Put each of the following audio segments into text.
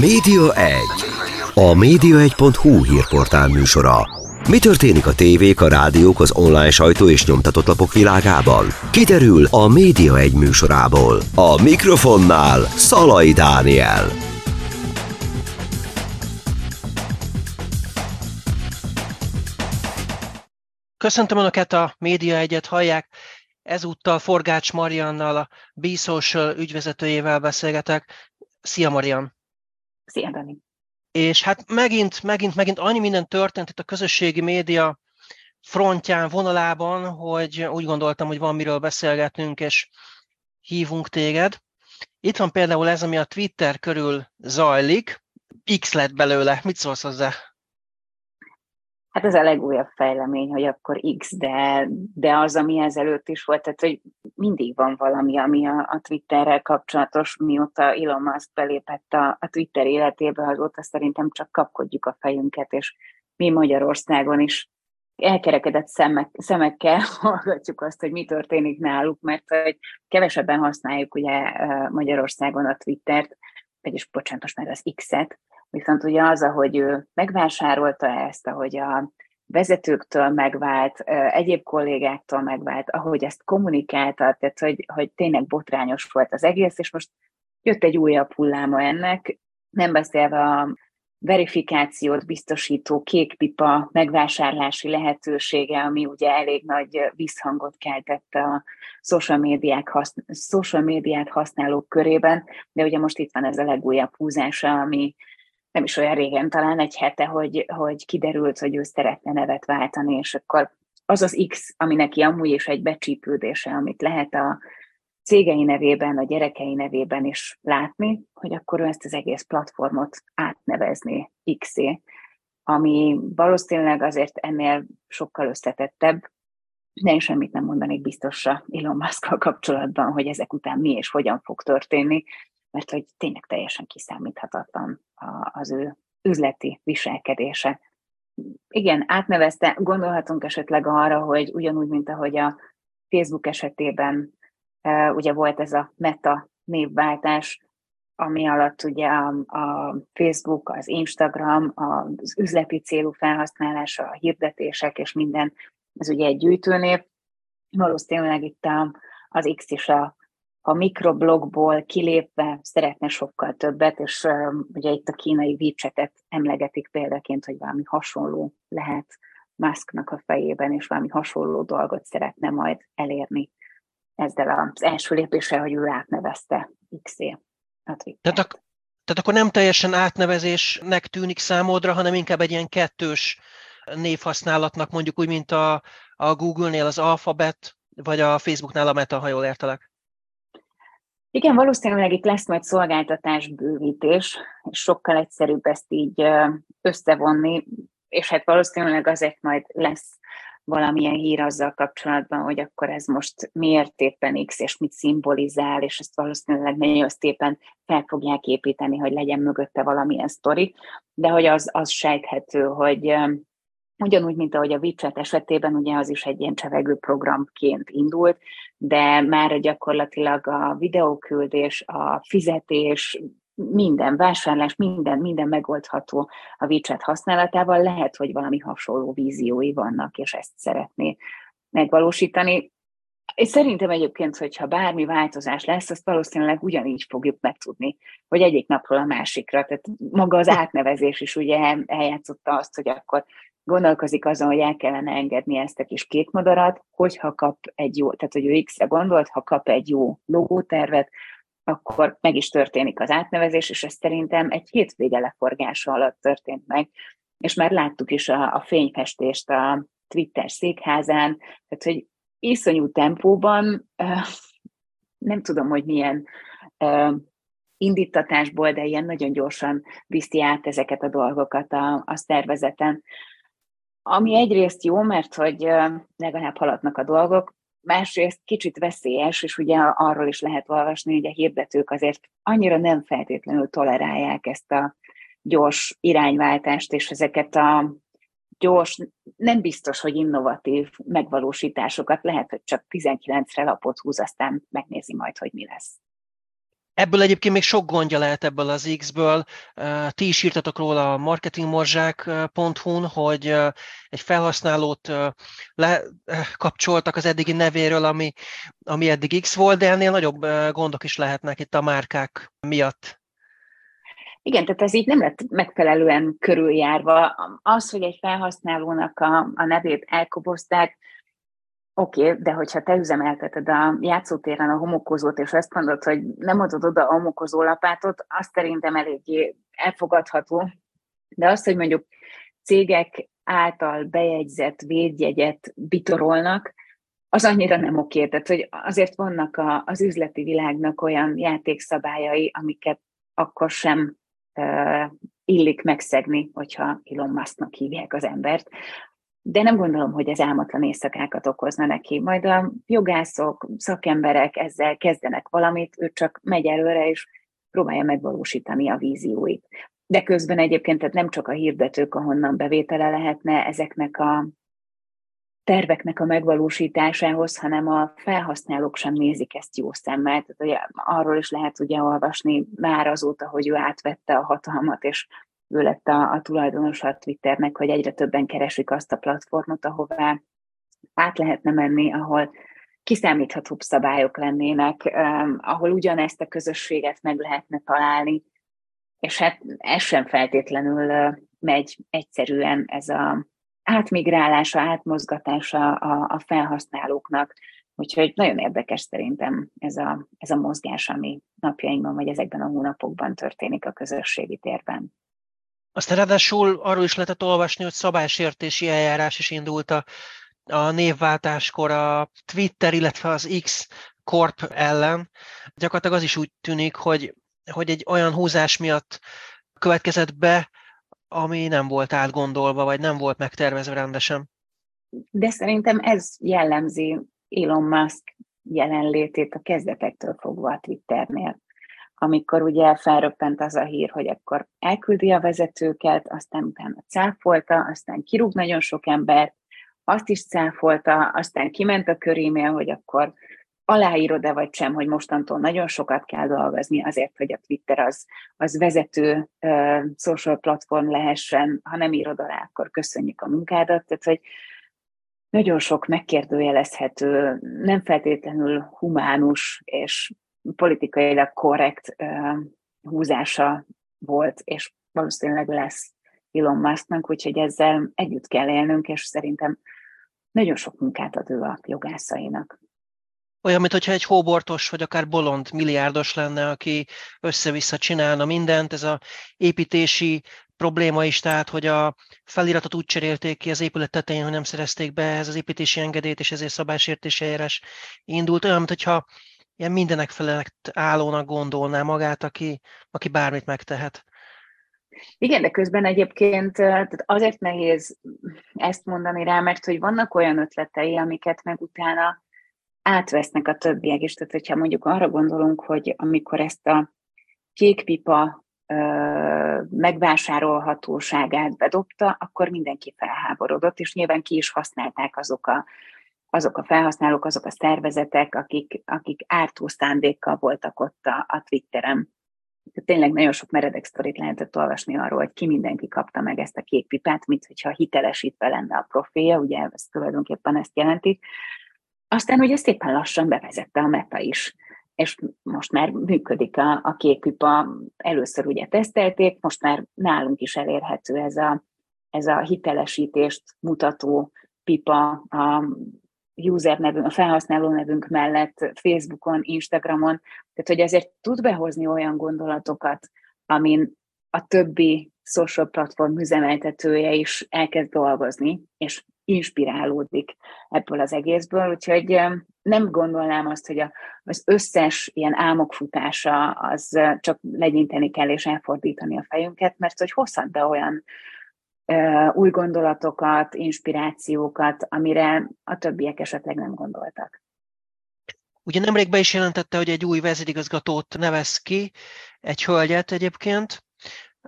Média 1. A média1.hu hírportál műsora. Mi történik a tévék, a rádiók, az online sajtó és nyomtatott lapok világában? Kiderül a Média 1 műsorából. A mikrofonnál Szalai Dániel. Köszöntöm Önöket, a Média egyet hallják. Ezúttal Forgács Mariannal, a B-Social ügyvezetőjével beszélgetek. Szia Marian! Szia Dani! És hát megint, megint, megint annyi minden történt itt a közösségi média frontján, vonalában, hogy úgy gondoltam, hogy van miről beszélgetnünk, és hívunk téged. Itt van például ez, ami a Twitter körül zajlik. X lett belőle. Mit szólsz hozzá? Hát ez a legújabb fejlemény, hogy akkor X, de, de az, ami ezelőtt is volt, tehát hogy mindig van valami, ami a, a Twitterrel kapcsolatos, mióta Elon Musk belépett a, a Twitter életébe, azóta szerintem csak kapkodjuk a fejünket, és mi Magyarországon is elkerekedett szemek, szemekkel hallgatjuk azt, hogy mi történik náluk, mert hogy kevesebben használjuk ugye Magyarországon a Twittert, vagyis bocsánat, most már az X-et, Viszont ugye az, ahogy ő megvásárolta ezt, ahogy a vezetőktől megvált, egyéb kollégáktól megvált, ahogy ezt kommunikálta, tehát hogy, hogy tényleg botrányos volt az egész, és most jött egy újabb hulláma ennek, nem beszélve a verifikációt biztosító kékpipa megvásárlási lehetősége, ami ugye elég nagy visszhangot keltett a social, médiák haszn- social médiát használók körében, de ugye most itt van ez a legújabb húzása, ami nem is olyan régen, talán egy hete, hogy, hogy kiderült, hogy ő szeretne nevet váltani, és akkor az az X, ami neki amúgy is egy becsípődése, amit lehet a cégei nevében, a gyerekei nevében is látni, hogy akkor ő ezt az egész platformot átnevezni X-é, ami valószínűleg azért ennél sokkal összetettebb, de én semmit nem mondanék biztosra Elon musk kapcsolatban, hogy ezek után mi és hogyan fog történni, mert hogy tényleg teljesen kiszámíthatatlan az ő üzleti viselkedése. Igen, átnevezte, gondolhatunk esetleg arra, hogy ugyanúgy, mint ahogy a Facebook esetében ugye volt ez a meta névváltás, ami alatt ugye a, a Facebook, az Instagram, az üzleti célú felhasználása, a hirdetések és minden, ez ugye egy gyűjtőnév. Valószínűleg itt az X is a a mikroblogból kilépve szeretne sokkal többet, és ugye itt a kínai WeChat-et emlegetik példaként, hogy valami hasonló lehet Musknak a fejében, és valami hasonló dolgot szeretne majd elérni ezzel az első lépéssel, hogy ő átnevezte X-é a Tehát, ak- tehát akkor nem teljesen átnevezésnek tűnik számodra, hanem inkább egy ilyen kettős névhasználatnak, mondjuk úgy, mint a, a Google-nél az Alphabet, vagy a Facebooknál a Meta, ha jól értelek. Igen, valószínűleg itt lesz majd szolgáltatás bővítés, és sokkal egyszerűbb ezt így összevonni, és hát valószínűleg azért majd lesz valamilyen hír azzal kapcsolatban, hogy akkor ez most miért éppen X, és mit szimbolizál, és ezt valószínűleg nagyon szépen fel fogják építeni, hogy legyen mögötte valamilyen sztori, de hogy az, az sejthető, hogy Ugyanúgy, mint ahogy a WeChat esetében, ugye az is egy ilyen csevegő programként indult, de már gyakorlatilag a videóküldés, a fizetés, minden vásárlás, minden, minden megoldható a WeChat használatával. Lehet, hogy valami hasonló víziói vannak, és ezt szeretné megvalósítani. És szerintem egyébként, hogyha bármi változás lesz, azt valószínűleg ugyanígy fogjuk megtudni, hogy egyik napról a másikra. Tehát maga az átnevezés is ugye eljátszotta azt, hogy akkor gondolkozik azon, hogy el kellene engedni ezt a kis kék madarat, hogyha kap egy jó, tehát hogy ő X-re gondolt, ha kap egy jó logótervet, akkor meg is történik az átnevezés, és ez szerintem egy hétvége leforgása alatt történt meg, és már láttuk is a, a fényfestést a Twitter székházán, tehát hogy iszonyú tempóban, nem tudom, hogy milyen indítatásból, de ilyen nagyon gyorsan viszi át ezeket a dolgokat a, a szervezeten. Ami egyrészt jó, mert hogy legalább haladnak a dolgok, másrészt kicsit veszélyes, és ugye arról is lehet olvasni, hogy a hirdetők azért annyira nem feltétlenül tolerálják ezt a gyors irányváltást, és ezeket a gyors, nem biztos, hogy innovatív megvalósításokat, lehet, hogy csak 19-re lapot húz, aztán megnézi majd, hogy mi lesz. Ebből egyébként még sok gondja lehet ebből az X-ből. Ti is írtatok róla a marketingmorzsák.hu-n, hogy egy felhasználót lekapcsoltak az eddigi nevéről, ami, ami eddig X volt, de ennél nagyobb gondok is lehetnek itt a márkák miatt. Igen, tehát ez így nem lett megfelelően körüljárva. Az, hogy egy felhasználónak a, a nevét elkobozták, Oké, okay, de hogyha te üzemelteted a játszótéren a homokozót, és azt mondod, hogy nem adod oda a homokozó lapátot, azt szerintem eléggé elfogadható. De azt, hogy mondjuk cégek által bejegyzett védjegyet bitorolnak, az annyira nem oké. Tehát, hogy azért vannak a, az üzleti világnak olyan játékszabályai, amiket akkor sem uh, illik megszegni, hogyha Elon Musknak hívják az embert de nem gondolom, hogy ez álmatlan éjszakákat okozna neki. Majd a jogászok, szakemberek ezzel kezdenek valamit, ő csak megy előre, és próbálja megvalósítani a vízióit. De közben egyébként tehát nem csak a hirdetők, ahonnan bevétele lehetne ezeknek a terveknek a megvalósításához, hanem a felhasználók sem nézik ezt jó szemmel. Tehát ugye, arról is lehet ugye olvasni már azóta, hogy ő átvette a hatalmat, és ő lett a, a tulajdonos a Twitternek, hogy egyre többen keresik azt a platformot, ahová át lehetne menni, ahol kiszámíthatóbb szabályok lennének, um, ahol ugyanezt a közösséget meg lehetne találni, és hát ez sem feltétlenül uh, megy egyszerűen ez a átmigrálása, átmozgatása a, a felhasználóknak. Úgyhogy nagyon érdekes szerintem ez a, ez a mozgás, ami napjainkban vagy ezekben a hónapokban történik a közösségi térben. Aztán ráadásul arról is lehetett olvasni, hogy szabálysértési eljárás is indult a, a névváltáskor a Twitter, illetve az X Corp ellen. Gyakorlatilag az is úgy tűnik, hogy, hogy egy olyan húzás miatt következett be, ami nem volt átgondolva, vagy nem volt megtervezve rendesen. De szerintem ez jellemzi Elon Musk jelenlétét a kezdetektől fogva a Twitternél amikor ugye felröppent az a hír, hogy akkor elküldi a vezetőket, aztán utána cáfolta, aztán kirúg nagyon sok ember, azt is cáfolta, aztán kiment a körémél, hogy akkor aláírod-e vagy sem, hogy mostantól nagyon sokat kell dolgozni azért, hogy a Twitter az, az vezető uh, social platform lehessen, ha nem írod alá, akkor köszönjük a munkádat. Tehát, hogy nagyon sok megkérdőjelezhető, nem feltétlenül humánus és politikailag korrekt húzása volt, és valószínűleg lesz Elon Musknak, úgyhogy ezzel együtt kell élnünk, és szerintem nagyon sok munkát ad ő a jogászainak. Olyan, mintha egy hóbortos, vagy akár bolond milliárdos lenne, aki össze-vissza csinálna mindent. Ez a építési probléma is, tehát, hogy a feliratot úgy cserélték ki az épület tetején, hogy nem szerezték be ez az építési engedélyt, és ezért szabálysértési eljárás indult. Olyan, mintha ilyen mindenek felett állónak gondolná magát, aki, aki bármit megtehet. Igen, de közben egyébként tehát azért nehéz ezt mondani rá, mert hogy vannak olyan ötletei, amiket meg utána átvesznek a többiek is. Tehát, hogyha mondjuk arra gondolunk, hogy amikor ezt a kékpipa megvásárolhatóságát bedobta, akkor mindenki felháborodott, és nyilván ki is használták azok a azok a felhasználók, azok a szervezetek, akik, akik ártó szándékkal voltak ott a, a Twitteren. Tényleg nagyon sok meredek sztorit lehetett olvasni arról, hogy ki mindenki kapta meg ezt a kék pipát, mint hogyha hitelesítve lenne a profilja, ugye ez tulajdonképpen ezt jelenti. Aztán ugye szépen lassan bevezette a meta is, és most már működik a, a kék pipa, először ugye tesztelték, most már nálunk is elérhető ez a, ez a hitelesítést mutató pipa a user nevünk, a felhasználó nevünk mellett Facebookon, Instagramon, tehát hogy ezért tud behozni olyan gondolatokat, amin a többi social platform üzemeltetője is elkezd dolgozni, és inspirálódik ebből az egészből, úgyhogy nem gondolnám azt, hogy az összes ilyen álmok futása az csak legyinteni kell és elfordítani a fejünket, mert hogy hozhat be olyan új gondolatokat, inspirációkat, amire a többiek esetleg nem gondoltak. Ugye nemrég be is jelentette, hogy egy új vezérigazgatót nevez ki, egy hölgyet egyébként.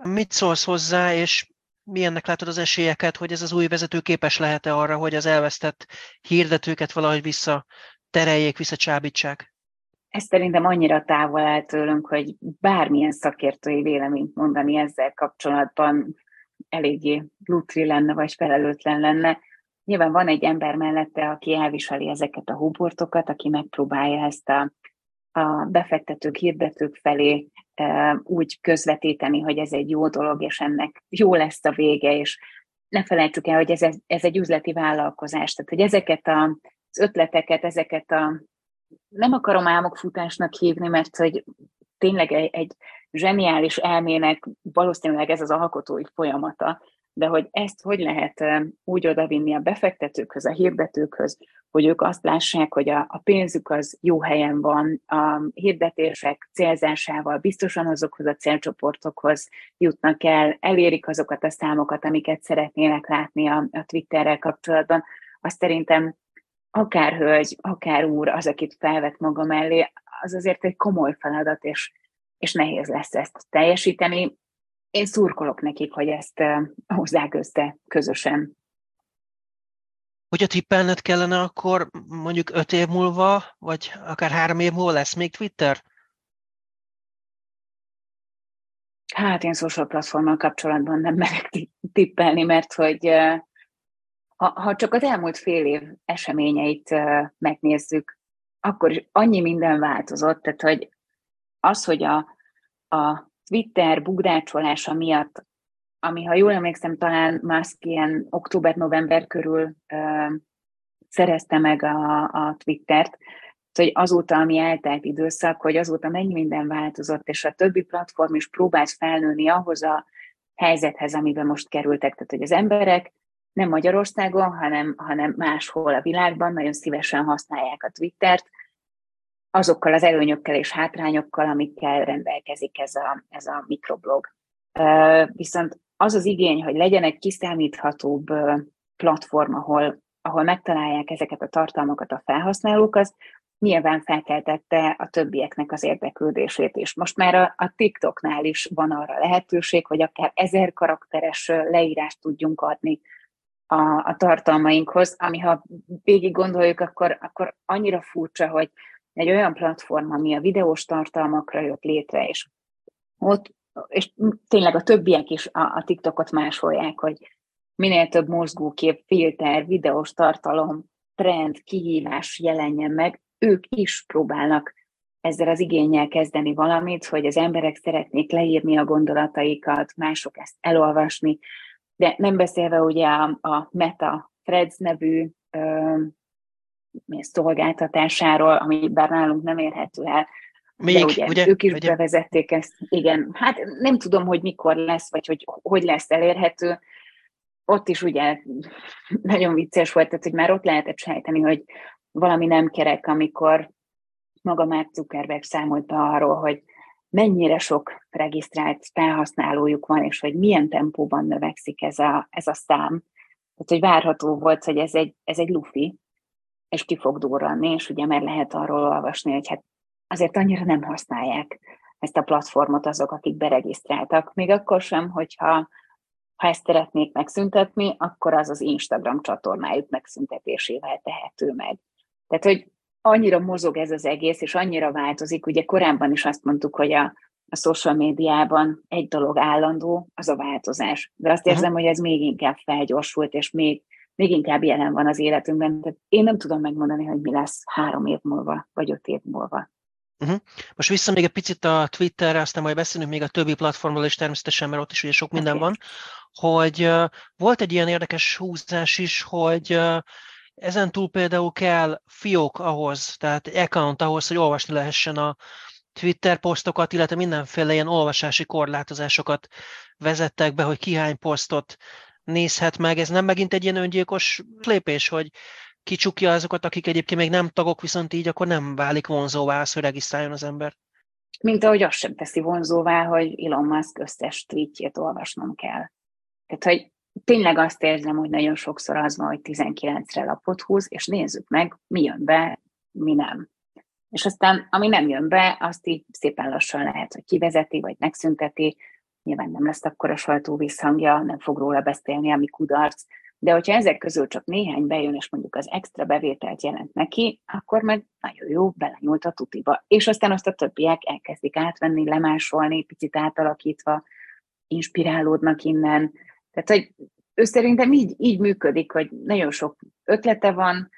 Mit szólsz hozzá, és milyennek látod az esélyeket, hogy ez az új vezető képes lehet-e arra, hogy az elvesztett hirdetőket valahogy vissza tereljék, visszacsábítsák? ez szerintem annyira távol áll tőlünk, hogy bármilyen szakértői véleményt mondani ezzel kapcsolatban eléggé lutri lenne, vagy felelőtlen lenne. Nyilván van egy ember mellette, aki elviseli ezeket a hóbortokat, aki megpróbálja ezt a, a befektetők, hirdetők felé e, úgy közvetíteni, hogy ez egy jó dolog, és ennek jó lesz a vége, és ne felejtsük el, hogy ez, ez egy üzleti vállalkozás. Tehát, hogy ezeket a, az ötleteket, ezeket a nem akarom álmokfutásnak hívni, mert hogy tényleg egy, egy zseniális elmének valószínűleg ez az alkotói folyamata, de hogy ezt hogy lehet úgy odavinni a befektetőkhöz, a hirdetőkhöz, hogy ők azt lássák, hogy a, a pénzük az jó helyen van, a hirdetések célzásával biztosan azokhoz a célcsoportokhoz jutnak el, elérik azokat a számokat, amiket szeretnének látni a, a Twitterrel kapcsolatban. Azt szerintem akár hölgy, akár úr, az, akit felvet maga mellé, az azért egy komoly feladat, és, és nehéz lesz ezt teljesíteni. Én szurkolok nekik, hogy ezt hozzák össze közösen. Hogyha tippelned kellene, akkor mondjuk öt év múlva, vagy akár három év múlva lesz még Twitter? Hát én social platformmal kapcsolatban nem merek tippelni, mert hogy ha, ha csak az elmúlt fél év eseményeit megnézzük, akkor is annyi minden változott, tehát hogy az, hogy a, a Twitter bugdácsolása miatt, ami, ha jól emlékszem, talán Musk ilyen október-november körül uh, szerezte meg a, a Twittert, hogy azóta, ami eltelt időszak, hogy azóta mennyi minden változott, és a többi platform is próbált felnőni ahhoz a helyzethez, amiben most kerültek. Tehát, hogy az emberek nem Magyarországon, hanem, hanem máshol a világban nagyon szívesen használják a Twittert, azokkal az előnyökkel és hátrányokkal, amikkel rendelkezik ez a, ez a mikroblog. Viszont az az igény, hogy legyen egy kiszámíthatóbb platform, ahol, ahol megtalálják ezeket a tartalmakat a felhasználók, az nyilván felkeltette a többieknek az érdeklődését is. Most már a, a TikToknál is van arra lehetőség, hogy akár ezer karakteres leírást tudjunk adni a, a tartalmainkhoz, ami ha végig gondoljuk, akkor, akkor annyira furcsa, hogy egy olyan platform, ami a videós tartalmakra jött létre, és ott, és tényleg a többiek is a, a TikTokot másolják, hogy minél több mozgókép, filter, videós tartalom, trend, kihívás jelenjen meg, ők is próbálnak ezzel az igényel kezdeni valamit, hogy az emberek szeretnék leírni a gondolataikat, mások ezt elolvasni, de nem beszélve ugye a, a Meta Threads nevű ö, szolgáltatásáról, ami bár nálunk nem érhető el, még, ugye, ugye ők is ugye? bevezették ezt. Igen, hát nem tudom, hogy mikor lesz, vagy hogy hogy lesz elérhető. Ott is ugye nagyon vicces volt, tehát hogy már ott lehetett sejteni, hogy valami nem kerek, amikor maga Mark Zuckerberg számolta arról, hogy mennyire sok regisztrált felhasználójuk van, és hogy milyen tempóban növekszik ez a, ez a szám. Tehát, hogy várható volt, hogy ez egy, ez egy lufi, és ki fog durranni, és ugye már lehet arról olvasni, hogy hát azért annyira nem használják ezt a platformot azok, akik beregisztráltak. Még akkor sem, hogyha ha ezt szeretnék megszüntetni, akkor az az Instagram csatornájuk megszüntetésével tehető meg. Tehát, hogy annyira mozog ez az egész, és annyira változik. Ugye korábban is azt mondtuk, hogy a, a social médiában egy dolog állandó, az a változás. De azt érzem, uh-huh. hogy ez még inkább felgyorsult, és még, még inkább jelen van az életünkben. Tehát én nem tudom megmondani, hogy mi lesz három év múlva, vagy öt év múlva. Uh-huh. Most vissza még egy picit a Twitterre, aztán majd beszélünk még a többi platformról is természetesen, mert ott is ugye sok minden okay. van, hogy uh, volt egy ilyen érdekes húzás is, hogy uh, ezen túl például kell fiók ahhoz, tehát account ahhoz, hogy olvasni lehessen a Twitter posztokat, illetve mindenféle ilyen olvasási korlátozásokat vezettek be, hogy ki hány posztot nézhet meg. Ez nem megint egy ilyen öngyilkos lépés, hogy kicsukja azokat, akik egyébként még nem tagok, viszont így akkor nem válik vonzóvá az, hogy regisztráljon az ember. Mint ahogy azt sem teszi vonzóvá, hogy Elon Musk összes tweetjét olvasnom kell. Tehát, hogy tényleg azt érzem, hogy nagyon sokszor az van, hogy 19-re lapot húz, és nézzük meg, mi jön be, mi nem. És aztán, ami nem jön be, azt így szépen lassan lehet, hogy kivezeti, vagy megszünteti. Nyilván nem lesz akkor a sajtó visszhangja, nem fog róla beszélni, ami kudarc, de hogyha ezek közül csak néhány bejön, és mondjuk az extra bevételt jelent neki, akkor meg nagyon jó, belenyúlt a tutiba. És aztán azt a többiek elkezdik átvenni, lemásolni, picit átalakítva, inspirálódnak innen. Tehát, hogy ő szerintem így, így működik, hogy nagyon sok ötlete van,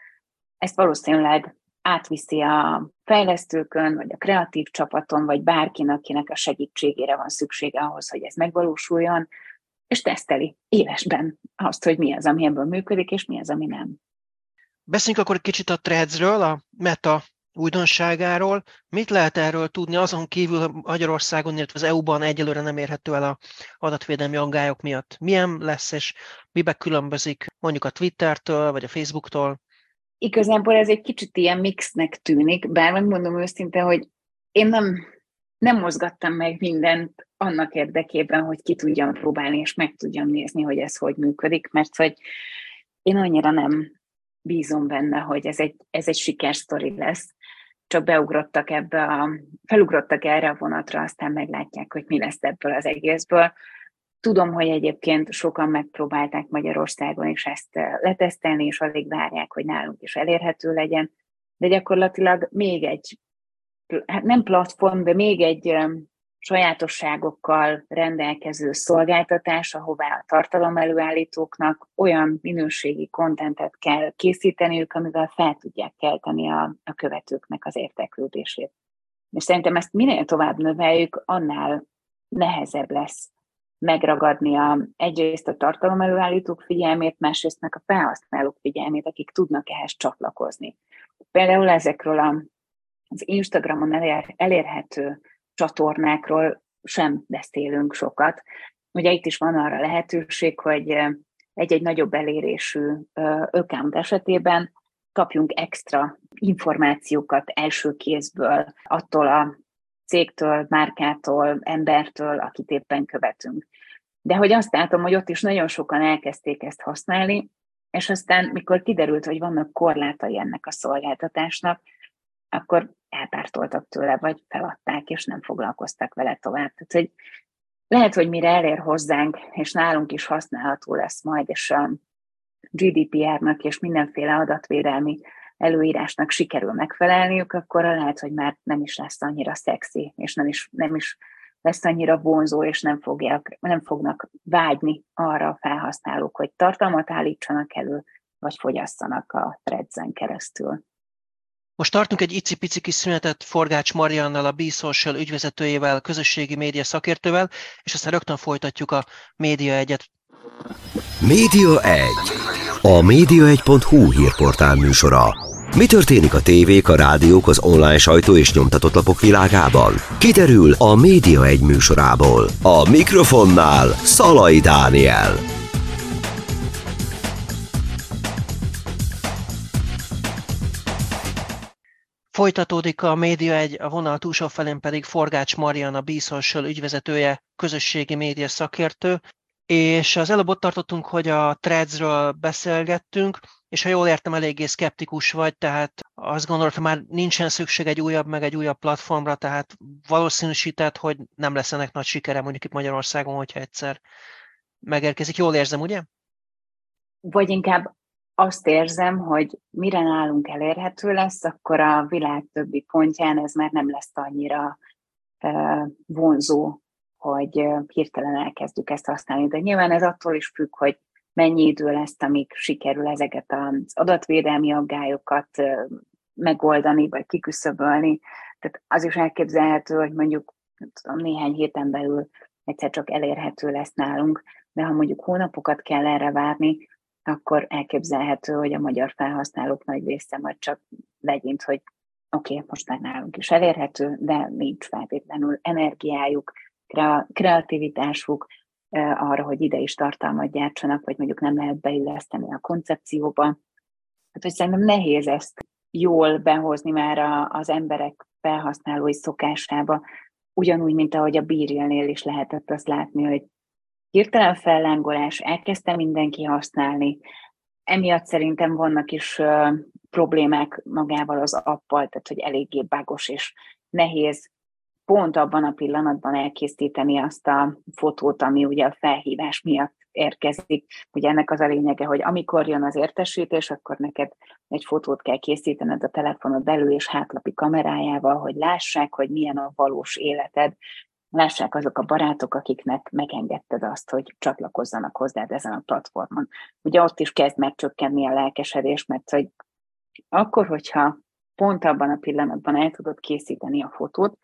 ezt valószínűleg átviszi a fejlesztőkön, vagy a kreatív csapaton, vagy bárkin, akinek a segítségére van szüksége ahhoz, hogy ez megvalósuljon, és teszteli évesben azt, hogy mi az, ami ebből működik, és mi az, ami nem. Beszéljünk akkor kicsit a Threadsről, a Meta újdonságáról. Mit lehet erről tudni azon kívül Magyarországon, illetve az EU-ban egyelőre nem érhető el a adatvédelmi aggályok miatt? Milyen lesz, és mibe különbözik mondjuk a Twittertől, vagy a Facebooktól? Igazából ez egy kicsit ilyen mixnek tűnik, bár megmondom őszintén, hogy én nem, nem mozgattam meg mindent annak érdekében, hogy ki tudjam próbálni, és meg tudjam nézni, hogy ez hogy működik, mert hogy én annyira nem bízom benne, hogy ez egy, ez egy sikersztori lesz. Csak beugrottak ebbe a, felugrottak erre a vonatra, aztán meglátják, hogy mi lesz ebből az egészből. Tudom, hogy egyébként sokan megpróbálták Magyarországon is ezt eh, letesztelni, és alig várják, hogy nálunk is elérhető legyen, de gyakorlatilag még egy, hát nem platform, de még egy sajátosságokkal rendelkező szolgáltatás, ahová a tartalomelőállítóknak olyan minőségi kontentet kell készíteniük, amivel fel tudják kelteni a, a követőknek az érteklődését. És szerintem ezt minél tovább növeljük, annál nehezebb lesz megragadni a, egyrészt a tartalomelőállítók figyelmét, másrészt meg a felhasználók figyelmét, akik tudnak ehhez csatlakozni. Például ezekről a, az Instagramon elér, elérhető csatornákról sem beszélünk sokat. Ugye itt is van arra lehetőség, hogy egy-egy nagyobb elérésű account esetében kapjunk extra információkat első kézből attól a cégtől, márkától, embertől, akit éppen követünk. De hogy azt látom, hogy ott is nagyon sokan elkezdték ezt használni, és aztán, mikor kiderült, hogy vannak korlátai ennek a szolgáltatásnak, akkor elpártoltak tőle, vagy feladták, és nem foglalkoztak vele tovább. Tehát, hogy lehet, hogy mire elér hozzánk, és nálunk is használható lesz majd, és a GDPR-nak és mindenféle adatvédelmi előírásnak sikerül megfelelniük, akkor lehet, hogy már nem is lesz annyira szexi, és nem is, nem is lesz annyira vonzó, és nem, fogják, nem fognak vágyni arra a felhasználók, hogy tartalmat állítsanak elő, vagy fogyasszanak a threads keresztül. Most tartunk egy icipici kis szünetet Forgács Mariannal, a B-Social ügyvezetőjével, közösségi média szakértővel, és aztán rögtön folytatjuk a Média egyet. Média 1. A média1.hu hírportál műsora. Mi történik a tévék, a rádiók, az online sajtó és nyomtatott lapok világában? Kiderül a Média 1 műsorából. A mikrofonnál Szalai Dániel. Folytatódik a média egy, a vonal túlsó felén pedig Forgács Marian, a B-Social ügyvezetője, közösségi média szakértő, és az előbb ott tartottunk, hogy a threadsről beszélgettünk, és ha jól értem, eléggé szkeptikus vagy, tehát azt gondolod, hogy már nincsen szükség egy újabb, meg egy újabb platformra, tehát valószínűsített, hogy nem lesz ennek nagy sikere mondjuk itt Magyarországon, hogyha egyszer megérkezik. Jól érzem, ugye? Vagy inkább azt érzem, hogy mire nálunk elérhető lesz, akkor a világ többi pontján ez már nem lesz annyira vonzó, hogy hirtelen elkezdjük ezt használni. De nyilván ez attól is függ, hogy mennyi idő lesz, amíg sikerül ezeket az adatvédelmi aggályokat megoldani, vagy kiküszöbölni. Tehát az is elképzelhető, hogy mondjuk nem tudom, néhány héten belül egyszer csak elérhető lesz nálunk, de ha mondjuk hónapokat kell erre várni, akkor elképzelhető, hogy a magyar felhasználók nagy része majd csak legyint, hogy oké, okay, most már nálunk is elérhető, de nincs feltétlenül energiájuk, kreativitásuk arra, hogy ide is tartalmat gyártsanak, vagy mondjuk nem lehet beilleszteni a koncepcióba. Hát, hogy szerintem nehéz ezt jól behozni már az emberek felhasználói szokásába, ugyanúgy, mint ahogy a bírjelnél is lehetett azt látni, hogy hirtelen fellángolás, elkezdte mindenki használni. Emiatt szerintem vannak is problémák magával az appal, tehát hogy eléggé bágos és nehéz pont abban a pillanatban elkészíteni azt a fotót, ami ugye a felhívás miatt érkezik. Ugye ennek az a lényege, hogy amikor jön az értesítés, akkor neked egy fotót kell készítened a telefonod belül és hátlapi kamerájával, hogy lássák, hogy milyen a valós életed, lássák azok a barátok, akiknek megengedted azt, hogy csatlakozzanak hozzád ezen a platformon. Ugye ott is kezd megcsökkenni a lelkesedés, mert hogy akkor, hogyha pont abban a pillanatban el tudod készíteni a fotót,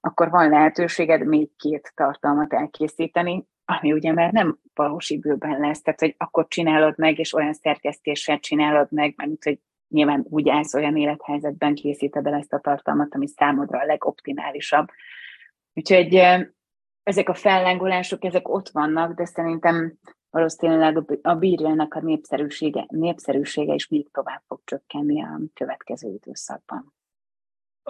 akkor van lehetőséged még két tartalmat elkészíteni, ami ugye már nem valós időben lesz, tehát hogy akkor csinálod meg, és olyan szerkesztéssel csinálod meg, mert hogy nyilván úgy állsz olyan élethelyzetben, készíted el ezt a tartalmat, ami számodra a legoptimálisabb. Úgyhogy ezek a fellángolások, ezek ott vannak, de szerintem valószínűleg a bírjának a népszerűsége, népszerűsége is még tovább fog csökkenni a következő időszakban.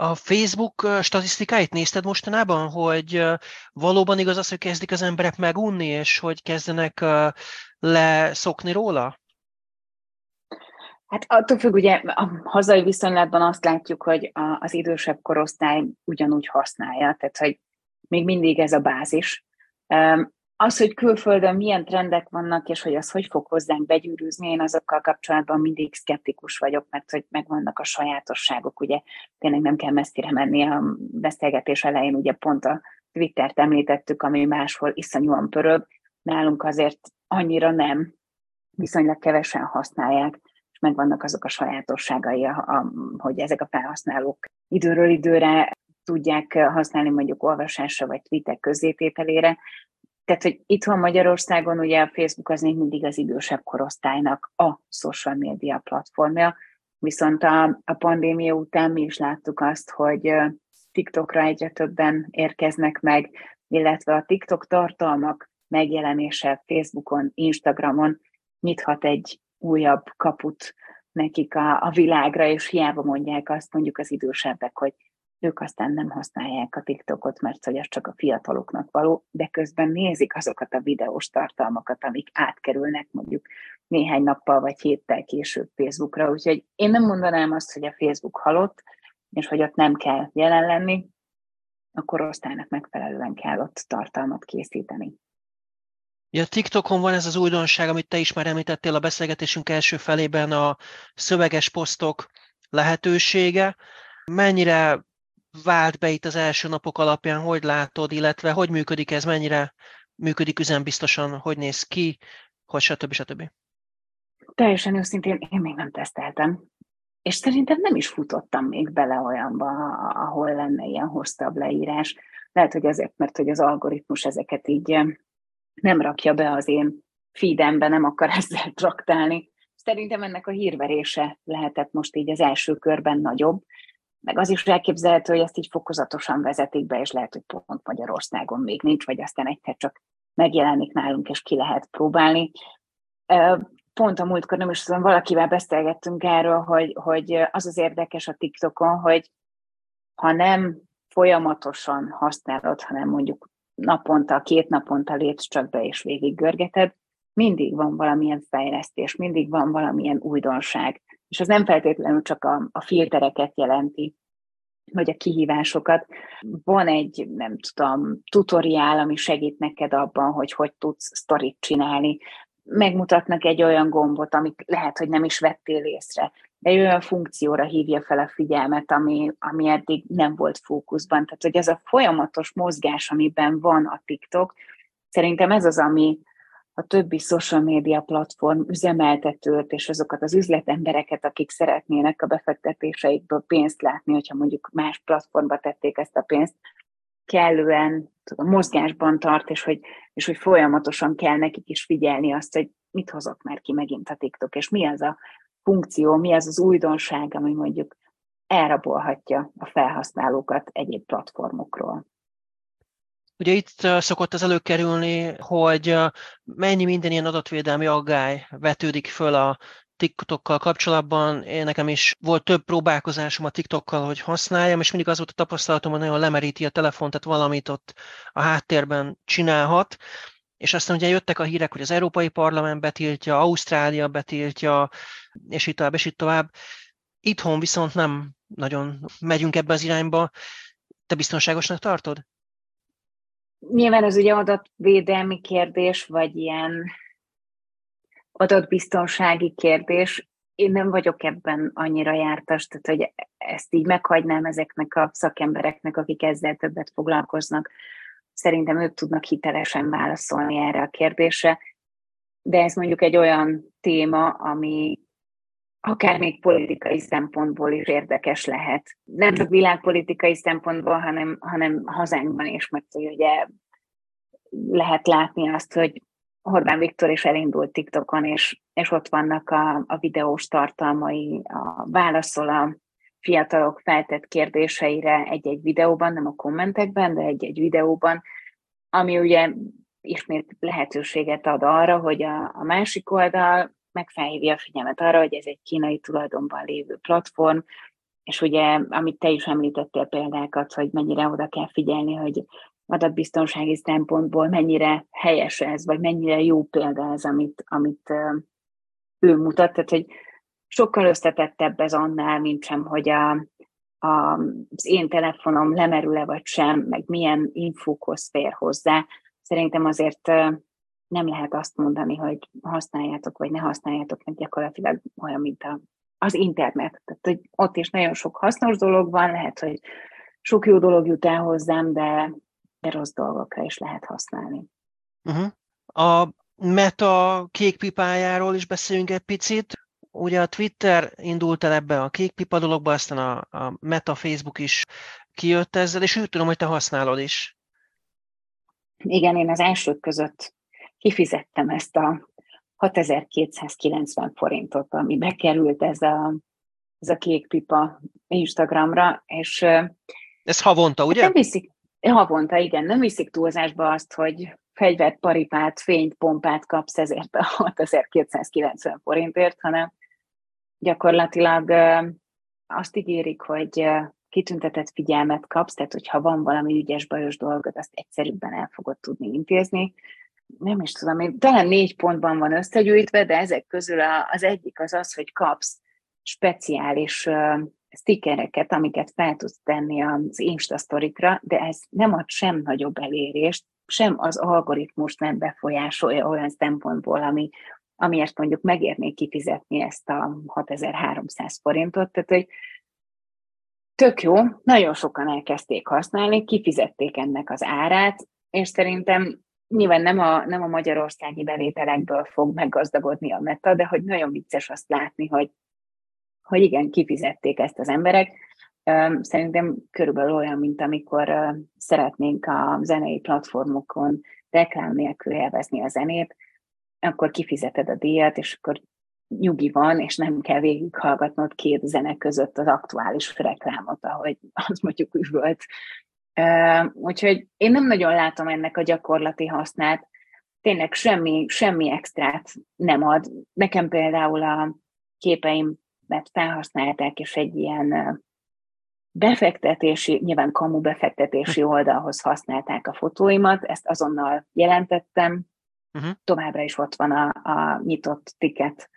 A Facebook statisztikáit nézted mostanában, hogy valóban igaz az, hogy kezdik az emberek megunni, és hogy kezdenek leszokni róla? Hát attól függ, ugye a hazai viszonylatban azt látjuk, hogy az idősebb korosztály ugyanúgy használja, tehát hogy még mindig ez a bázis. Az, hogy külföldön milyen trendek vannak, és hogy az hogy fog hozzánk begyűrűzni, én azokkal kapcsolatban mindig szkeptikus vagyok, mert hogy megvannak a sajátosságok, ugye. Tényleg nem kell messzire menni a beszélgetés elején, ugye pont a Twittert említettük, ami máshol iszonyúan pörög, nálunk azért annyira nem, viszonylag kevesen használják, és megvannak azok a sajátosságai, hogy ezek a felhasználók időről időre tudják használni mondjuk olvasásra vagy tweetek közzétételére, tehát, hogy itthon Magyarországon ugye a Facebook az még mindig az idősebb korosztálynak a social media platformja, viszont a, a pandémia után mi is láttuk azt, hogy TikTokra egyre többen érkeznek meg, illetve a TikTok tartalmak megjelenése Facebookon, Instagramon nyithat egy újabb kaput nekik a, a világra, és hiába mondják azt mondjuk az idősebbek, hogy ők aztán nem használják a TikTokot, mert hogy az csak a fiataloknak való, de közben nézik azokat a videós tartalmakat, amik átkerülnek mondjuk néhány nappal vagy héttel később Facebookra. Úgyhogy én nem mondanám azt, hogy a Facebook halott, és hogy ott nem kell jelen lenni, a korosztálynak megfelelően kell ott tartalmat készíteni. Ja, TikTokon van ez az újdonság, amit te is már említettél a beszélgetésünk első felében, a szöveges posztok lehetősége. Mennyire vált be itt az első napok alapján, hogy látod, illetve hogy működik ez, mennyire működik üzembiztosan, hogy néz ki, hogy stb. stb. Teljesen őszintén én még nem teszteltem. És szerintem nem is futottam még bele olyanba, ahol lenne ilyen hosszabb leírás. Lehet, hogy azért, mert hogy az algoritmus ezeket így eh, nem rakja be az én feedembe, nem akar ezzel traktálni. Szerintem ennek a hírverése lehetett most így az első körben nagyobb, meg az is elképzelhető, hogy ezt így fokozatosan vezetik be, és lehet, hogy pont Magyarországon még nincs, vagy aztán egyszer csak megjelenik nálunk, és ki lehet próbálni. Pont a múltkor nem is tudom, valakivel beszélgettünk erről, hogy, hogy az az érdekes a TikTokon, hogy ha nem folyamatosan használod, hanem mondjuk naponta, két naponta lépsz csak be és végig görgeted, mindig van valamilyen fejlesztés, mindig van valamilyen újdonság és az nem feltétlenül csak a, a filtereket jelenti, vagy a kihívásokat. Van egy, nem tudom, tutoriál, ami segít neked abban, hogy hogy tudsz sztorit csinálni. Megmutatnak egy olyan gombot, amit lehet, hogy nem is vettél észre, de egy olyan funkcióra hívja fel a figyelmet, ami, ami eddig nem volt fókuszban. Tehát, hogy ez a folyamatos mozgás, amiben van a TikTok, szerintem ez az, ami, a többi social media platform üzemeltetőt és azokat az üzletembereket, akik szeretnének a befektetéseikből pénzt látni, hogyha mondjuk más platformba tették ezt a pénzt, kellően tudom, mozgásban tart, és hogy, és hogy folyamatosan kell nekik is figyelni azt, hogy mit hozott már ki megint a TikTok, és mi az a funkció, mi az az újdonság, ami mondjuk elrabolhatja a felhasználókat egyéb platformokról. Ugye itt szokott az előkerülni, hogy mennyi minden ilyen adatvédelmi aggály vetődik föl a TikTokkal kapcsolatban. Én nekem is volt több próbálkozásom a TikTokkal, hogy használjam, és mindig az volt a tapasztalatom, hogy nagyon lemeríti a telefont, tehát valamit ott a háttérben csinálhat. És aztán ugye jöttek a hírek, hogy az Európai Parlament betiltja, Ausztrália betiltja, és így tovább, és így tovább. Itthon viszont nem nagyon megyünk ebbe az irányba. Te biztonságosnak tartod? Nyilván ez ugye adatvédelmi kérdés, vagy ilyen adatbiztonsági kérdés. Én nem vagyok ebben annyira jártas, tehát hogy ezt így meghagynám ezeknek a szakembereknek, akik ezzel többet foglalkoznak. Szerintem ők tudnak hitelesen válaszolni erre a kérdésre. De ez mondjuk egy olyan téma, ami akár még politikai szempontból is érdekes lehet. Nem csak világpolitikai szempontból, hanem, hanem hazánkban is, mert ugye lehet látni azt, hogy Orbán Viktor is elindult TikTokon, és, és ott vannak a, a videós tartalmai, a válaszol a fiatalok feltett kérdéseire egy-egy videóban, nem a kommentekben, de egy-egy videóban, ami ugye ismét lehetőséget ad arra, hogy a, a másik oldal meg felhívja a figyelmet arra, hogy ez egy kínai tulajdonban lévő platform, és ugye, amit te is említettél példákat, hogy mennyire oda kell figyelni, hogy adatbiztonsági szempontból mennyire helyes ez, vagy mennyire jó példa ez, amit, amit ő mutat. Tehát, hogy sokkal összetettebb ez annál, mint sem, hogy a, a, az én telefonom lemerül-e vagy sem, meg milyen infókhoz fér hozzá. Szerintem azért nem lehet azt mondani, hogy használjátok, vagy ne használjátok, mert gyakorlatilag olyan, mint a, az internet. Tehát, hogy ott is nagyon sok hasznos dolog van, lehet, hogy sok jó dolog jut el hozzám, de, de rossz dolgokra is lehet használni. Uh-huh. A Meta kékpipájáról is beszéljünk egy picit. Ugye a Twitter indult el ebbe a kékpipa dologba, aztán a, a Meta Facebook is kijött ezzel, és úgy tudom, hogy te használod is. Igen, én az elsők között kifizettem ezt a 6290 forintot, ami bekerült ez a, ez a kék pipa Instagramra, és ez havonta, ugye? Nem viszik, havonta, igen, nem viszik túlzásba azt, hogy fegyvert, paripát, fényt, pompát kapsz ezért a 6290 forintért, hanem gyakorlatilag azt ígérik, hogy kitüntetett figyelmet kapsz, tehát hogyha van valami ügyes, bajos dolgod, azt egyszerűbben el fogod tudni intézni, nem is tudom, én talán négy pontban van összegyűjtve, de ezek közül az egyik az az, hogy kapsz speciális stickereket, amiket fel tudsz tenni az Insta sztorikra, de ez nem ad sem nagyobb elérést, sem az algoritmus nem befolyásolja olyan szempontból, ami, amiért mondjuk megérnék kifizetni ezt a 6300 forintot. Tehát, hogy tök jó, nagyon sokan elkezdték használni, kifizették ennek az árát, és szerintem nyilván nem a, nem a magyarországi bevételekből fog meggazdagodni a meta, de hogy nagyon vicces azt látni, hogy, hogy igen, kifizették ezt az emberek. Szerintem körülbelül olyan, mint amikor szeretnénk a zenei platformokon reklám nélkül élvezni a zenét, akkor kifizeted a díjat, és akkor nyugi van, és nem kell végighallgatnod két zene között az aktuális reklámot, ahogy az mondjuk üvölt Úgyhogy én nem nagyon látom ennek a gyakorlati hasznát. Tényleg semmi, semmi extrát nem ad. Nekem például a képeim, mert felhasználták, és egy ilyen befektetési, nyilván kamu befektetési oldalhoz használták a fotóimat, ezt azonnal jelentettem, uh-huh. továbbra is ott van a, a nyitott tiket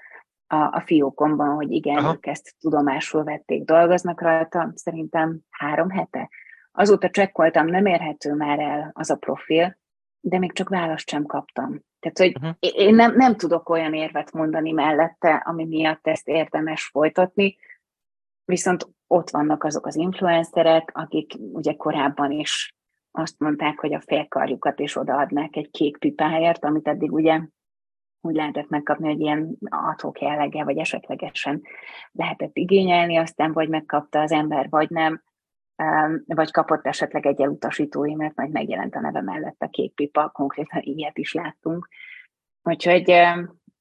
a, a fiókomban, hogy igen, Aha. ők ezt tudomásul vették, dolgoznak rajta, szerintem három hete. Azóta csekkoltam, nem érhető már el az a profil, de még csak választ sem kaptam. Tehát, hogy uh-huh. én nem, nem tudok olyan érvet mondani mellette, ami miatt ezt érdemes folytatni, viszont ott vannak azok az influencerek, akik ugye korábban is azt mondták, hogy a félkarjukat is odaadnák egy kék pipáért, amit eddig ugye úgy lehetett megkapni, hogy ilyen adhok jellege, vagy esetlegesen lehetett igényelni, aztán vagy megkapta az ember, vagy nem vagy kapott esetleg egy elutasító mert majd megjelent a neve mellett a kék pipa, konkrétan ilyet is láttunk. Úgyhogy,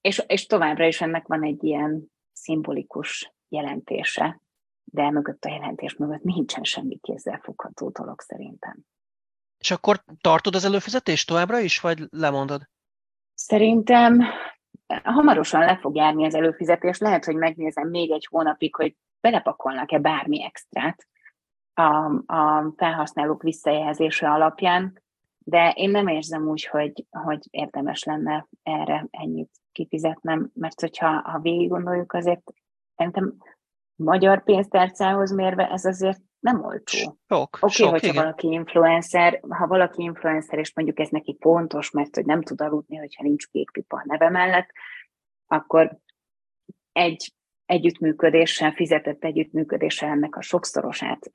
és, és továbbra is ennek van egy ilyen szimbolikus jelentése, de mögött a jelentés mögött nincsen semmi fogható dolog szerintem. És akkor tartod az előfizetést továbbra is, vagy lemondod? Szerintem hamarosan le fog járni az előfizetés. Lehet, hogy megnézem még egy hónapig, hogy belepakolnak-e bármi extrát, a, a felhasználók visszajelzése alapján, de én nem érzem úgy, hogy, hogy érdemes lenne erre ennyit kifizetnem, mert hogyha ha végig gondoljuk, azért szerintem magyar pénztárcához mérve ez azért nem olcsó. Sok, Oké, okay, hogyha igen. valaki influencer, ha valaki influencer, és mondjuk ez neki pontos, mert hogy nem tud aludni, hogyha nincs kék pipa a neve mellett, akkor egy együttműködéssel, fizetett együttműködéssel ennek a sokszorosát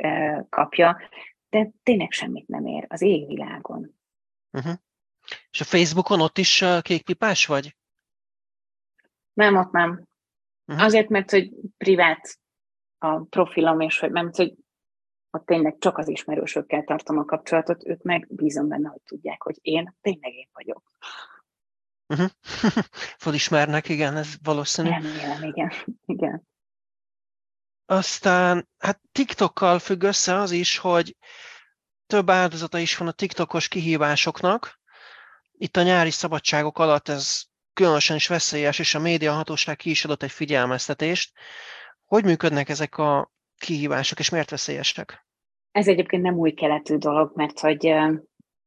kapja, de tényleg semmit nem ér az égvilágon. Uh-huh. És a Facebookon ott is kékpipás vagy? Nem, ott nem. Uh-huh. Azért, mert hogy privát a profilom, és hogy nem, hogy ott tényleg csak az ismerősökkel tartom a kapcsolatot, ők meg bízom benne, hogy tudják, hogy én tényleg én vagyok. Uh-huh. Felismernek, igen, ez valószínű. Remélem, igen. igen. Aztán, hát TikTokkal függ össze az is, hogy több áldozata is van a TikTokos kihívásoknak. Itt a nyári szabadságok alatt ez különösen is veszélyes, és a média hatóság ki is adott egy figyelmeztetést. Hogy működnek ezek a kihívások, és miért veszélyesek? Ez egyébként nem új keletű dolog, mert hogy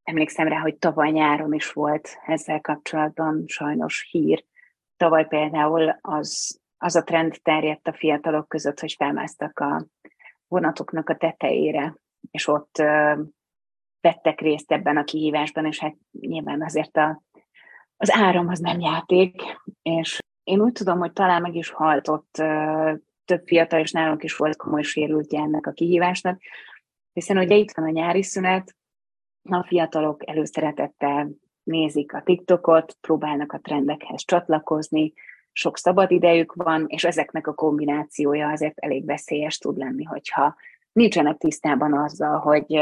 emlékszem rá, hogy tavaly nyáron is volt ezzel kapcsolatban sajnos hír. Tavaly például az, az a trend terjedt a fiatalok között, hogy felmásztak a vonatoknak a tetejére, és ott vettek részt ebben a kihívásban, és hát nyilván azért a, az áram az nem játék, és én úgy tudom, hogy talán meg is halt ott több fiatal, és nálunk is volt komoly sérültje ennek a kihívásnak, hiszen ugye itt van a nyári szünet, a fiatalok előszeretettel nézik a TikTokot, próbálnak a trendekhez csatlakozni, sok szabad idejük van, és ezeknek a kombinációja azért elég veszélyes tud lenni, hogyha nincsenek tisztában azzal, hogy,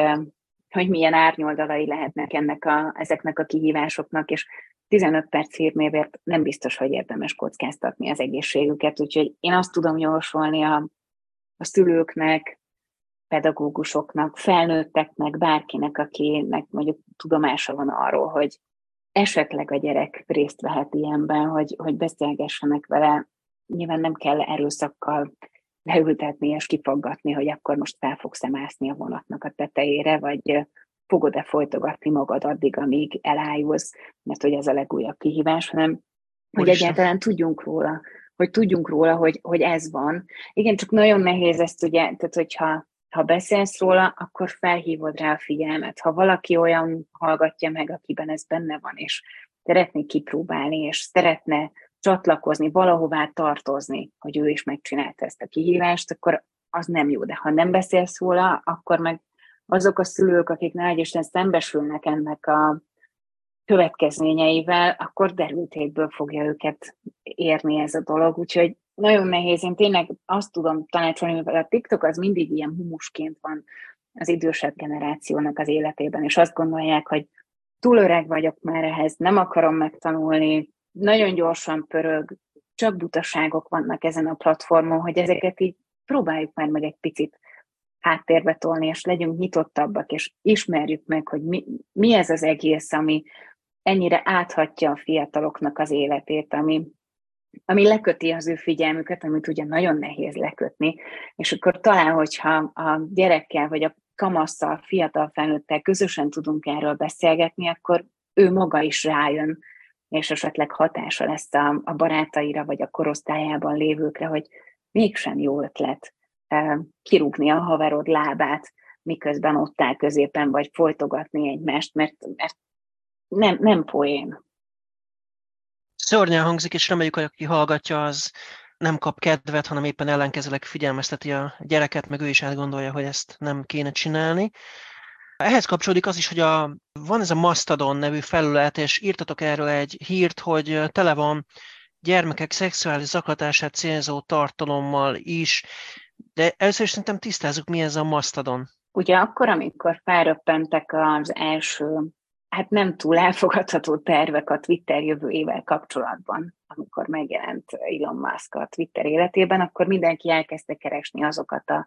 hogy milyen árnyoldalai lehetnek ennek a, ezeknek a kihívásoknak, és 15 perc hírnévért nem biztos, hogy érdemes kockáztatni az egészségüket, úgyhogy én azt tudom javasolni a, a szülőknek, pedagógusoknak, felnőtteknek, bárkinek, akinek mondjuk tudomása van arról, hogy esetleg a gyerek részt vehet ilyenben, hogy, hogy beszélgessenek vele. Nyilván nem kell erőszakkal leültetni és kifaggatni, hogy akkor most fel fogsz mászni a vonatnak a tetejére, vagy fogod-e folytogatni magad addig, amíg elájulsz, mert hogy ez a legújabb kihívás, hanem hogy egyáltalán tudjunk róla, hogy tudjunk róla, hogy, hogy ez van. Igen, csak nagyon nehéz ezt ugye, tehát hogyha ha beszélsz róla, akkor felhívod rá a figyelmet. Ha valaki olyan hallgatja meg, akiben ez benne van, és szeretné kipróbálni, és szeretne csatlakozni, valahová tartozni, hogy ő is megcsinálta ezt a kihívást, akkor az nem jó. De ha nem beszélsz róla, akkor meg azok a szülők, akik nagy Isten szembesülnek ennek a következményeivel, akkor derültékből fogja őket érni ez a dolog. Úgyhogy nagyon nehéz. Én tényleg azt tudom tanácsolni, hogy a TikTok az mindig ilyen humusként van az idősebb generációnak az életében, és azt gondolják, hogy túl öreg vagyok már ehhez, nem akarom megtanulni, nagyon gyorsan pörög, csak butaságok vannak ezen a platformon, hogy ezeket így próbáljuk már meg egy picit háttérbe tolni, és legyünk nyitottabbak, és ismerjük meg, hogy mi, mi ez az egész, ami ennyire áthatja a fiataloknak az életét, ami, ami leköti az ő figyelmüket, amit ugye nagyon nehéz lekötni, és akkor talán, hogyha a gyerekkel vagy a kamasszal, fiatal felnőttel közösen tudunk erről beszélgetni, akkor ő maga is rájön, és esetleg hatása lesz a, a barátaira vagy a korosztályában lévőkre, hogy mégsem jó ötlet kirúgni a haverod lábát, miközben ott áll középen, vagy folytogatni egymást, mert, mert nem, nem poén. Szörnyen hangzik, és reméljük, hogy aki hallgatja, az nem kap kedvet, hanem éppen ellenkezőleg figyelmezteti a gyereket, meg ő is átgondolja, hogy ezt nem kéne csinálni. Ehhez kapcsolódik az is, hogy a, van ez a Mastodon nevű felület, és írtatok erről egy hírt, hogy tele van gyermekek szexuális zaklatását célzó tartalommal is, de először is szerintem tisztázzuk, mi ez a Mastodon. Ugye akkor, amikor felröppentek az első, hát nem túl elfogadható tervek a Twitter jövőjével kapcsolatban, amikor megjelent Elon Musk a Twitter életében, akkor mindenki elkezdte keresni azokat a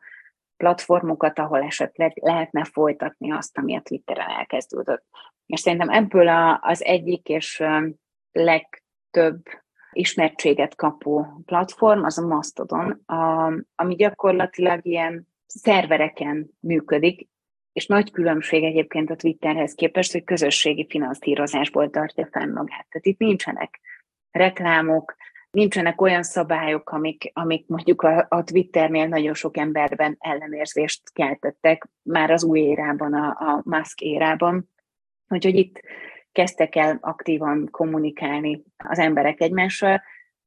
platformokat, ahol esetleg lehetne folytatni azt, ami a Twitteren elkezdődött. És szerintem ebből a, az egyik és legtöbb ismertséget kapó platform, az a Mastodon, a, ami gyakorlatilag ilyen szervereken működik, és nagy különbség egyébként a Twitterhez képest, hogy közösségi finanszírozásból tartja fenn magát. Tehát itt nincsenek reklámok, nincsenek olyan szabályok, amik, amik mondjuk a, a Twitternél nagyon sok emberben ellenérzést keltettek, már az új érában, a, a Musk érában. Úgyhogy itt kezdtek el aktívan kommunikálni az emberek egymással,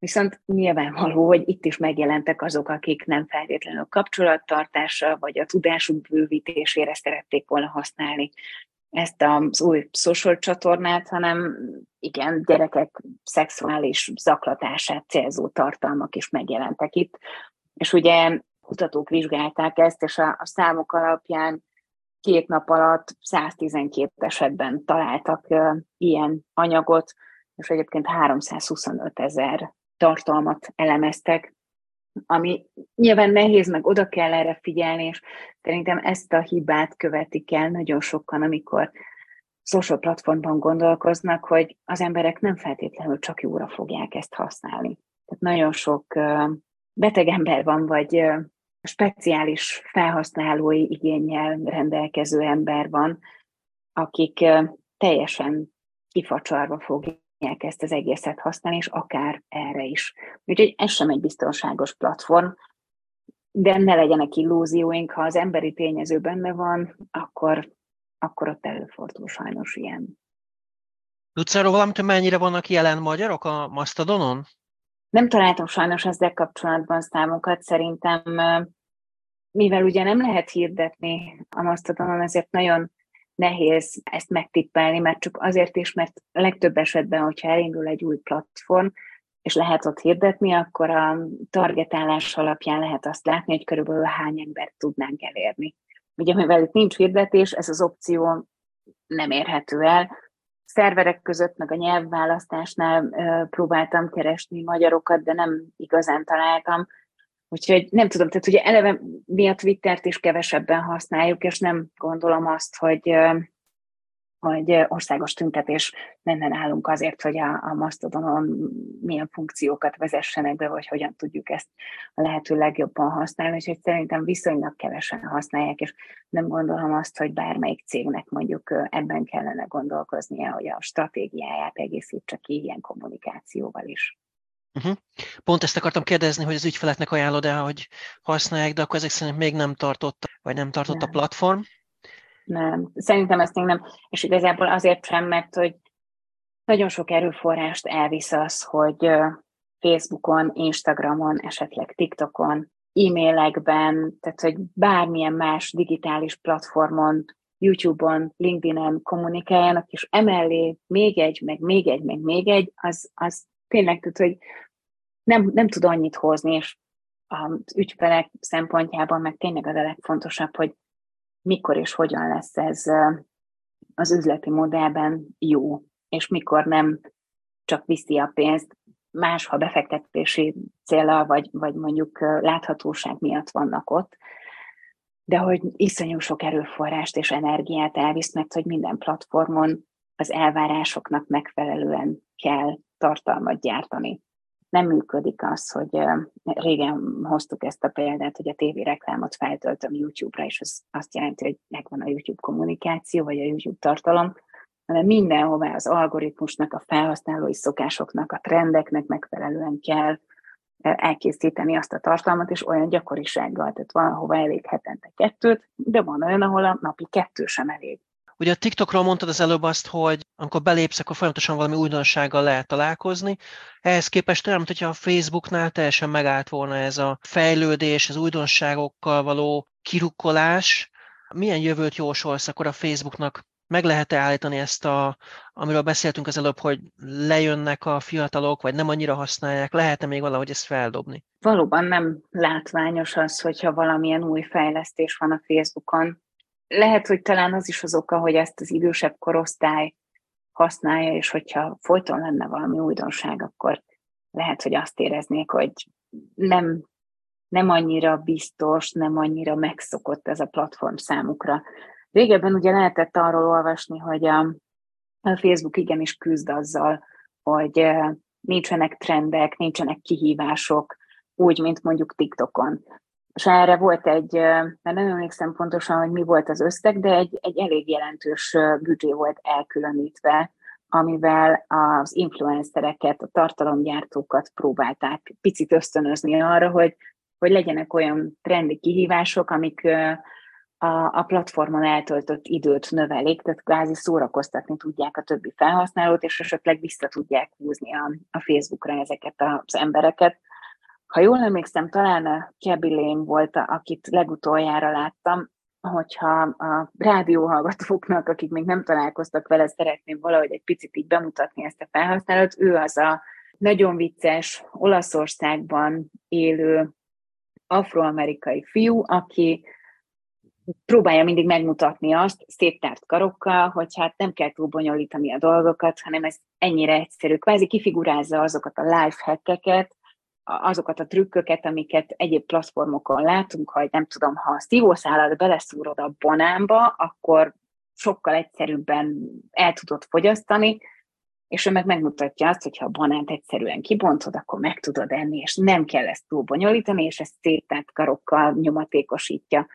viszont nyilvánvaló, hogy itt is megjelentek azok, akik nem feltétlenül kapcsolattartásra vagy a tudásuk bővítésére szerették volna használni ezt az új social csatornát, hanem igen, gyerekek szexuális zaklatását célzó tartalmak is megjelentek itt. És ugye kutatók vizsgálták ezt, és a, a számok alapján két nap alatt 112 esetben találtak uh, ilyen anyagot, és egyébként 325 ezer tartalmat elemeztek, ami nyilván nehéz, meg oda kell erre figyelni, és szerintem ezt a hibát követik el nagyon sokan, amikor social platformban gondolkoznak, hogy az emberek nem feltétlenül csak jóra fogják ezt használni. Tehát nagyon sok beteg ember van, vagy speciális felhasználói igényel rendelkező ember van, akik teljesen kifacsarva fogják ezt az egészet használni, és akár erre is. Úgyhogy ez sem egy biztonságos platform, de ne legyenek illúzióink, ha az emberi tényező benne van, akkor, akkor ott előfordul sajnos ilyen. Tudsz arról valamit, hogy mennyire vannak jelen magyarok a Mastodonon? Nem találtam sajnos ezzel kapcsolatban számokat, szerintem mivel ugye nem lehet hirdetni a Mastodonon, ezért nagyon nehéz ezt megtippelni, mert csak azért is, mert a legtöbb esetben, hogyha elindul egy új platform, és lehet ott hirdetni, akkor a targetálás alapján lehet azt látni, hogy körülbelül hány embert tudnánk elérni. Ugye, mivel itt nincs hirdetés, ez az opció nem érhető el. Szerverek között, meg a nyelvválasztásnál próbáltam keresni magyarokat, de nem igazán találtam. Úgyhogy nem tudom, tehát ugye eleve mi a Twittert is kevesebben használjuk, és nem gondolom azt, hogy, hogy országos tüntetés menne nálunk azért, hogy a, a Mastodonon milyen funkciókat vezessenek be, vagy hogyan tudjuk ezt a lehető legjobban használni, úgyhogy szerintem viszonylag kevesen használják, és nem gondolom azt, hogy bármelyik cégnek mondjuk ebben kellene gondolkoznia, hogy a stratégiáját egészítse ki ilyen kommunikációval is. Uh-huh. Pont ezt akartam kérdezni, hogy az ügyfeleknek ajánlod el, hogy használják, de akkor ezek szerint még nem tartott, vagy nem tartott nem. a platform? Nem, szerintem ezt még nem. És igazából azért sem, mert hogy nagyon sok erőforrást elvisz az, hogy Facebookon, Instagramon, esetleg TikTokon, e-mailekben, tehát hogy bármilyen más digitális platformon, YouTube-on, LinkedIn-en kommunikáljanak, és emellé még egy, meg még egy, meg még egy, az, az tényleg, tehát, hogy nem, nem tud annyit hozni, és az ügyfelek szempontjában meg tényleg az a legfontosabb, hogy mikor és hogyan lesz ez az üzleti modellben jó, és mikor nem csak viszi a pénzt, más, ha befektetési célra, vagy, vagy mondjuk láthatóság miatt vannak ott, de hogy iszonyú sok erőforrást és energiát elvisz, mert hogy minden platformon az elvárásoknak megfelelően kell tartalmat gyártani. Nem működik az, hogy régen hoztuk ezt a példát, hogy a tévéreklámot feltöltöm YouTube-ra, és az azt jelenti, hogy megvan a YouTube kommunikáció, vagy a YouTube tartalom, hanem mindenhová az algoritmusnak, a felhasználói szokásoknak, a trendeknek megfelelően kell elkészíteni azt a tartalmat, és olyan gyakorisággal, tehát van, ahova elég hetente kettőt, de van olyan, ahol a napi kettő sem elég. Ugye a TikTokról mondtad az előbb azt, hogy amikor belépsz, akkor folyamatosan valami újdonsággal lehet találkozni. Ehhez képest olyan, mintha a Facebooknál teljesen megállt volna ez a fejlődés, az újdonságokkal való kirukkolás. Milyen jövőt jósolsz akkor a Facebooknak? Meg lehet-e állítani ezt, a, amiről beszéltünk az előbb, hogy lejönnek a fiatalok, vagy nem annyira használják? Lehet-e még valahogy ezt feldobni? Valóban nem látványos az, hogyha valamilyen új fejlesztés van a Facebookon, lehet, hogy talán az is az oka, hogy ezt az idősebb korosztály használja, és hogyha folyton lenne valami újdonság, akkor lehet, hogy azt éreznék, hogy nem, nem annyira biztos, nem annyira megszokott ez a platform számukra. Régebben ugye lehetett arról olvasni, hogy a, a Facebook igenis küzd azzal, hogy nincsenek trendek, nincsenek kihívások, úgy, mint mondjuk TikTokon és erre volt egy, mert nem emlékszem pontosan, hogy mi volt az összeg, de egy, egy elég jelentős büdzsé volt elkülönítve amivel az influencereket, a tartalomgyártókat próbálták picit ösztönözni arra, hogy, hogy legyenek olyan trendi kihívások, amik a, a platformon eltöltött időt növelik, tehát kvázi szórakoztatni tudják a többi felhasználót, és esetleg vissza tudják húzni a, a Facebookra ezeket az embereket. Ha jól emlékszem, talán a Kebi Lane volt, akit legutoljára láttam, hogyha a rádióhallgatóknak, akik még nem találkoztak vele, szeretném valahogy egy picit így bemutatni ezt a felhasználót, ő az a nagyon vicces Olaszországban élő afroamerikai fiú, aki próbálja mindig megmutatni azt széttárt karokkal, hogy hát nem kell túl bonyolítani a dolgokat, hanem ez ennyire egyszerű. Kvázi kifigurázza azokat a life hackeket, azokat a trükköket, amiket egyéb platformokon látunk, hogy nem tudom, ha a szívószálat beleszúrod a banámba, akkor sokkal egyszerűbben el tudod fogyasztani, és ő meg megmutatja azt, hogy ha a banánt egyszerűen kibontod, akkor meg tudod enni, és nem kell ezt túl bonyolítani, és ezt széttárt karokkal nyomatékosítja.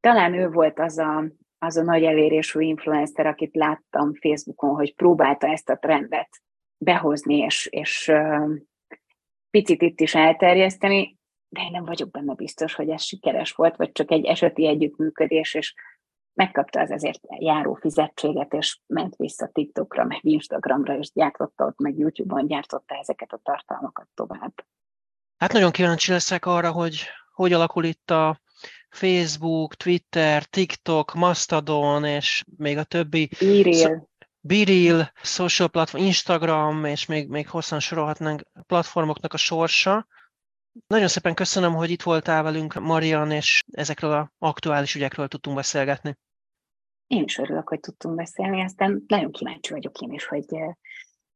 Talán ő volt az a, az a nagy elérésű influencer, akit láttam Facebookon, hogy próbálta ezt a trendet behozni, és, és picit itt is elterjeszteni, de én nem vagyok benne biztos, hogy ez sikeres volt, vagy csak egy eseti együttműködés, és megkapta az ezért járó fizetséget, és ment vissza TikTokra, meg Instagramra, és gyártotta ott, meg YouTube-on gyártotta ezeket a tartalmakat tovább. Hát nagyon kíváncsi leszek arra, hogy hogy alakul itt a Facebook, Twitter, TikTok, Mastodon, és még a többi Íril. Biril, social platform, Instagram, és még, még hosszan sorolhatnánk platformoknak a sorsa. Nagyon szépen köszönöm, hogy itt voltál velünk, Marian, és ezekről az aktuális ügyekről tudtunk beszélgetni. Én is örülök, hogy tudtunk beszélni, aztán nagyon kíváncsi vagyok én is, hogy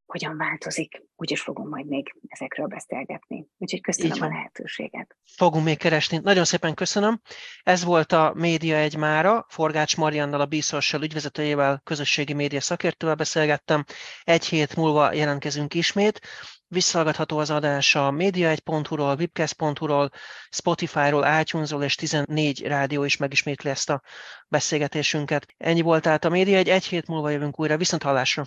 hogyan változik, úgyis fogom majd még ezekről beszélgetni. Úgyhogy köszönöm a lehetőséget. Fogunk még keresni. Nagyon szépen köszönöm. Ez volt a Média egy mára. Forgács Mariannal, a Bíszorsal ügyvezetőjével, közösségi média szakértővel beszélgettem. Egy hét múlva jelentkezünk ismét. Visszahallgatható az adás a media1.hu-ról, webcast.hu-ról, Spotify-ról, itunes és 14 rádió is megismétli ezt a beszélgetésünket. Ennyi volt tehát a Média egy, egy hét múlva jövünk újra. Viszont hallásra!